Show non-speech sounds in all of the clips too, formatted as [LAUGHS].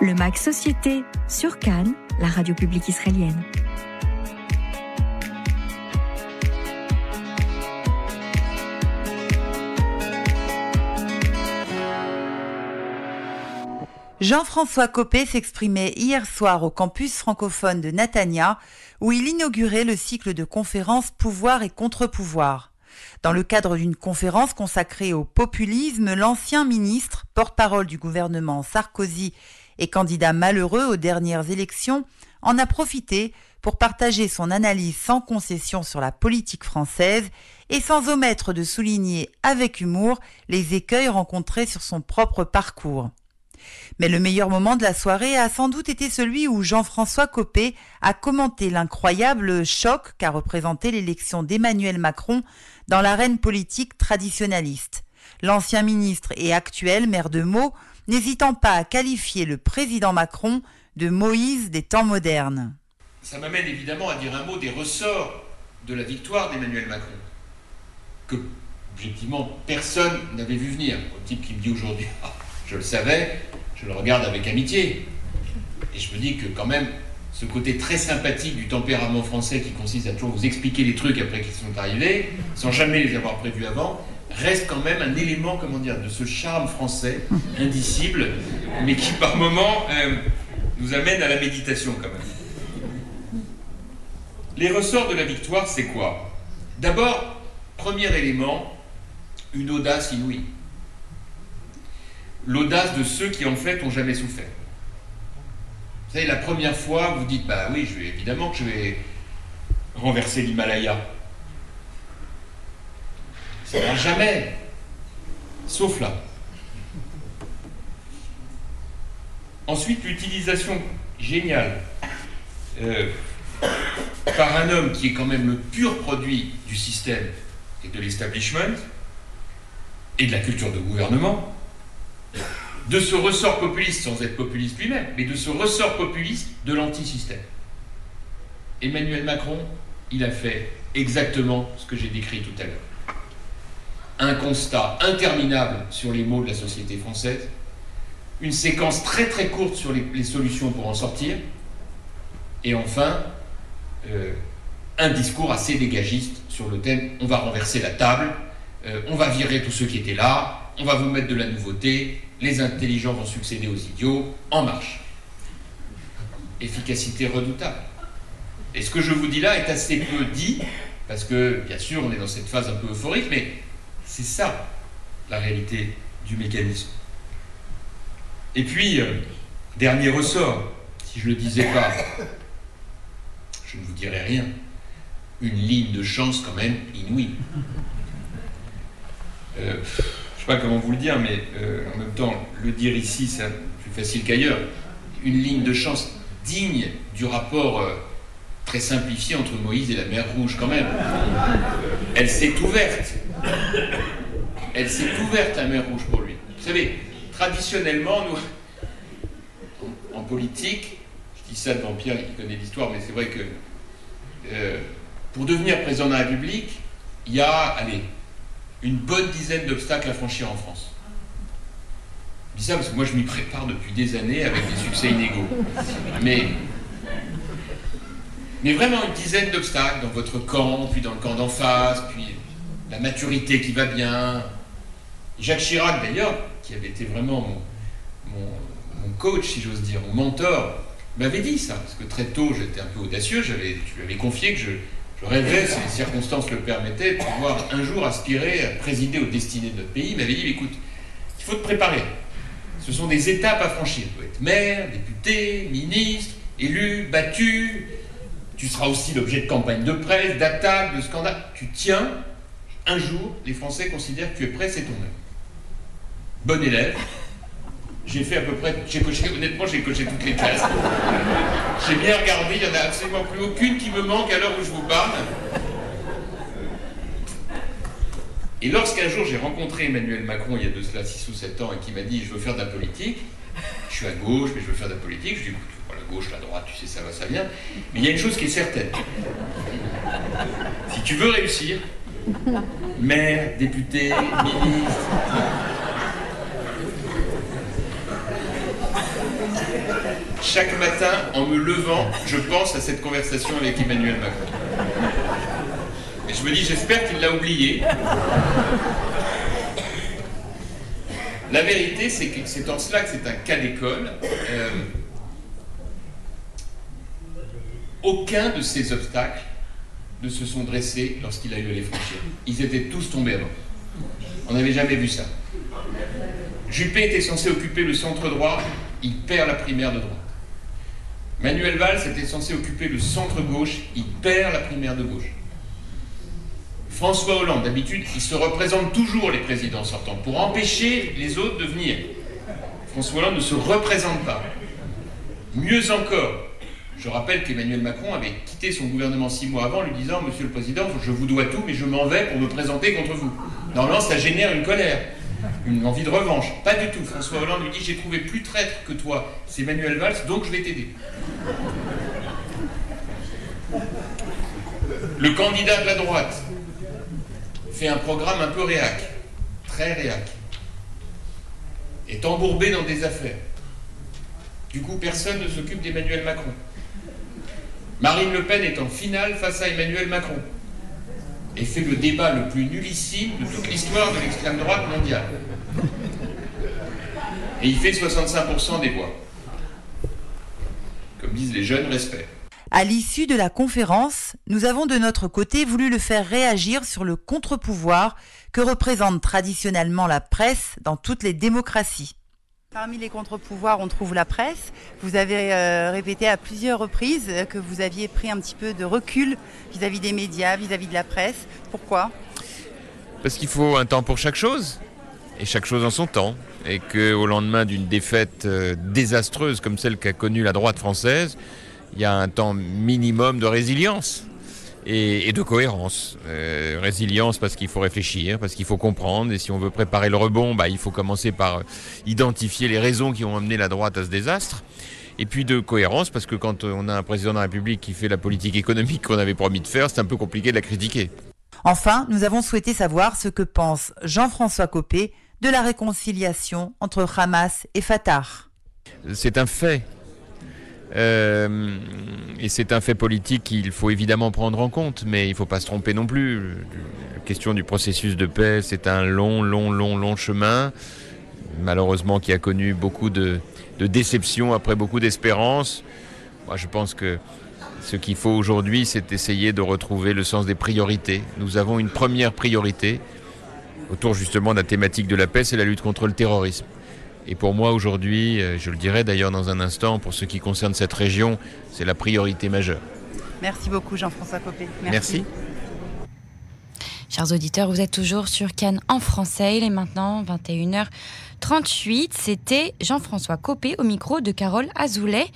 Le MAC Société sur Cannes, la radio publique israélienne. Jean-François Copé s'exprimait hier soir au campus francophone de Natania, où il inaugurait le cycle de conférences Pouvoir et contre-pouvoir. Dans le cadre d'une conférence consacrée au populisme, l'ancien ministre, porte-parole du gouvernement Sarkozy et candidat malheureux aux dernières élections, en a profité pour partager son analyse sans concession sur la politique française et sans omettre de souligner avec humour les écueils rencontrés sur son propre parcours. Mais le meilleur moment de la soirée a sans doute été celui où Jean-François Copé a commenté l'incroyable choc qu'a représenté l'élection d'Emmanuel Macron dans l'arène politique traditionnaliste. L'ancien ministre et actuel maire de Meaux n'hésitant pas à qualifier le président Macron de Moïse des temps modernes. Ça m'amène évidemment à dire un mot des ressorts de la victoire d'Emmanuel Macron, que objectivement personne n'avait vu venir. Au type qui me dit aujourd'hui, ah, je le savais, je le regarde avec amitié. Et je me dis que quand même, ce côté très sympathique du tempérament français qui consiste à toujours vous expliquer les trucs après qu'ils sont arrivés, sans jamais les avoir prévus avant, reste quand même un élément, comment dire, de ce charme français indicible, mais qui par moments euh, nous amène à la méditation quand même. Les ressorts de la victoire, c'est quoi? D'abord, premier élément, une audace inouïe l'audace de ceux qui en fait ont jamais souffert. Vous savez, la première fois, vous dites, bah oui, évidemment que je vais renverser l'Himalaya. Ça n'a jamais, sauf là. Ensuite, l'utilisation géniale euh, par un homme qui est quand même le pur produit du système et de l'establishment et de la culture de gouvernement, de ce ressort populiste, sans être populiste lui-même, mais de ce ressort populiste de l'antisystème. Emmanuel Macron, il a fait exactement ce que j'ai décrit tout à l'heure. Un constat interminable sur les maux de la société française, une séquence très très courte sur les, solutions pour en sortir, et enfin, euh, un discours assez dégagiste sur le thème on va renverser la table, euh, on va virer tous ceux qui étaient là, on va vous mettre de la nouveauté, les intelligents vont succéder aux idiots, en marche. Efficacité redoutable. Et ce que je vous dis là est assez peu dit, parce que bien sûr on est dans cette phase un peu euphorique, mais c'est ça la réalité du mécanisme. Et puis, euh, dernier ressort, si je ne le disais pas, [COUGHS] je ne vous dirais rien, une ligne de chance quand même inouïe. Euh, je sais pas comment vous le dire, mais euh, en même temps, le dire ici, c'est plus facile qu'ailleurs. Une ligne de chance digne du rapport très simplifié entre Moïse et la mer Rouge, quand même. Elle s'est ouverte. Elle s'est ouverte, la mer Rouge, pour lui. Vous savez, traditionnellement, nous, en politique, je dis ça devant Pierre qui connaît l'histoire, mais c'est vrai que euh, pour devenir président de la République, il y a, allez, une bonne dizaine d'obstacles à franchir en France. Je dis ça parce que moi je m'y prépare depuis des années avec des succès inégaux. Mais, mais vraiment une dizaine d'obstacles dans votre camp, puis dans le camp d'en face, puis la maturité qui va bien. Jacques Chirac d'ailleurs, qui avait été vraiment mon, coach, si j'ose dire, mon mentor, m'avait dit ça, parce que très tôt j'étais un peu audacieux, je lui avais confié que je, je rêvais, si les circonstances le permettaient, de pouvoir un jour aspirer à présider aux destinées de notre pays. Il m'avait dit, écoute, il faut te préparer. Ce sont des étapes à franchir. Tu dois être maire, député, ministre, élu, battu. Tu seras aussi l'objet de campagnes de presse, d'attaques, de scandales. Tu tiens, un jour, les Français considèrent que tu es prêt, c'est ton heure. Bon élève, j'ai fait à peu près, j'ai coché, honnêtement, j'ai coché toutes les classes. J'ai bien regardé, il n'y en a absolument plus aucune qui me manque à l'heure où je vous parle. Et lorsqu'un jour j'ai rencontré Emmanuel Macron, il y a de cela 6 ou 7 ans, et qui m'a dit Je veux faire de la politique, je suis à gauche, mais je veux faire de la politique, je lui ai dit la gauche, la droite, tu sais, ça va, ça vient. Mais il y a une chose qui est certaine. Si tu veux réussir, [LAUGHS] maire, député, ministre, chaque matin, en me levant, je pense à cette conversation avec Emmanuel Macron. Et je me dis, j'espère qu'il l'a oublié. La vérité, c'est que c'est en cela que c'est un cas d'école. Euh, aucun de ces obstacles se sont dressés lorsqu'il a eu à les franchir. Ils étaient tous tombés avant. On n'avait jamais vu ça. Juppé était censé occuper le centre droit, il perd la primaire de droite. Manuel Valls était censé occuper le centre gauche, il perd la primaire de gauche. François Hollande, d'habitude, il se représente toujours les présidents sortants pour empêcher les autres de venir. François Hollande ne se représente pas. Mieux encore, je rappelle qu'Emmanuel Macron avait quitté son gouvernement six mois avant, lui disant Monsieur le Président, je vous dois tout, mais je m'en vais pour me présenter contre vous. Normalement, ça génère une colère, une envie de revanche. Pas du tout. François Hollande lui dit J'ai trouvé plus traître que toi, c'est Emmanuel Valls, donc je vais t'aider. Le candidat de la droite fait un programme un peu réac, très réac, est embourbé dans des affaires. Du coup, personne ne s'occupe d'Emmanuel Macron. Marine Le Pen est en finale face à Emmanuel Macron et fait le débat le plus nullissime de toute l'histoire de l'extrême droite mondiale. Et il fait 65% des voix. Comme disent les jeunes, respect. À l'issue de la conférence, nous avons de notre côté voulu le faire réagir sur le contre-pouvoir que représente traditionnellement la presse dans toutes les démocraties. Parmi les contre-pouvoirs, on trouve la presse. Vous avez euh, répété à plusieurs reprises que vous aviez pris un petit peu de recul vis-à-vis des médias, vis-à-vis de la presse. Pourquoi? Parce qu'il faut un temps pour chaque chose, et chaque chose en son temps. Et qu'au lendemain d'une défaite euh, désastreuse comme celle qu'a connue la droite française, il y a un temps minimum de résilience et, de cohérence. Euh, résilience parce qu'il faut réfléchir, parce qu'il faut comprendre, et si on veut préparer le rebond, bah, il faut commencer par identifier les raisons qui ont amené la droite à ce désastre. Et puis de cohérence, parce que quand on a un président de la République qui fait la politique économique qu'on avait promis de faire, c'est un peu compliqué de la critiquer. Enfin, nous avons souhaité savoir ce que pense Jean-François Copé de la réconciliation entre Hamas et Fatah. C'est un fait euh, et c'est un fait politique qu'il faut évidemment prendre en compte, mais il ne faut pas se tromper non plus. La question du processus de paix, c'est un long, long, long, long chemin, malheureusement qui a connu beaucoup de, de déceptions après beaucoup d'espérances. Moi, je pense que ce qu'il faut aujourd'hui, c'est essayer de retrouver le sens des priorités. Nous avons une première priorité autour justement de la thématique de la paix, c'est la lutte contre le terrorisme. Et pour moi aujourd'hui, euh, je le dirai d'ailleurs dans un instant, pour ce qui concerne cette région, c'est la priorité majeure. Merci beaucoup Jean-François Copé. Merci. Chers auditeurs, vous êtes toujours sur Cannes en français. Il est maintenant 21h38. C'était Jean-François Copé au micro de Carole Azoulay.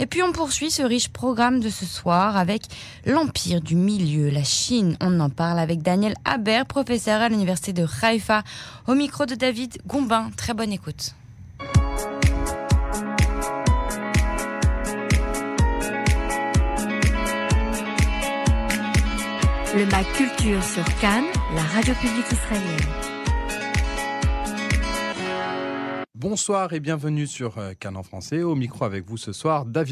Et puis on poursuit ce riche programme de ce soir avec l'Empire du Milieu, la Chine. On en parle avec Daniel Haber, professeur à l'Université de Haïfa, au micro de David Gombin. Très bonne écoute. Le MAC Culture sur Cannes, la radio publique israélienne. Bonsoir et bienvenue sur euh, Cannes en français. Au micro avec vous ce soir, David.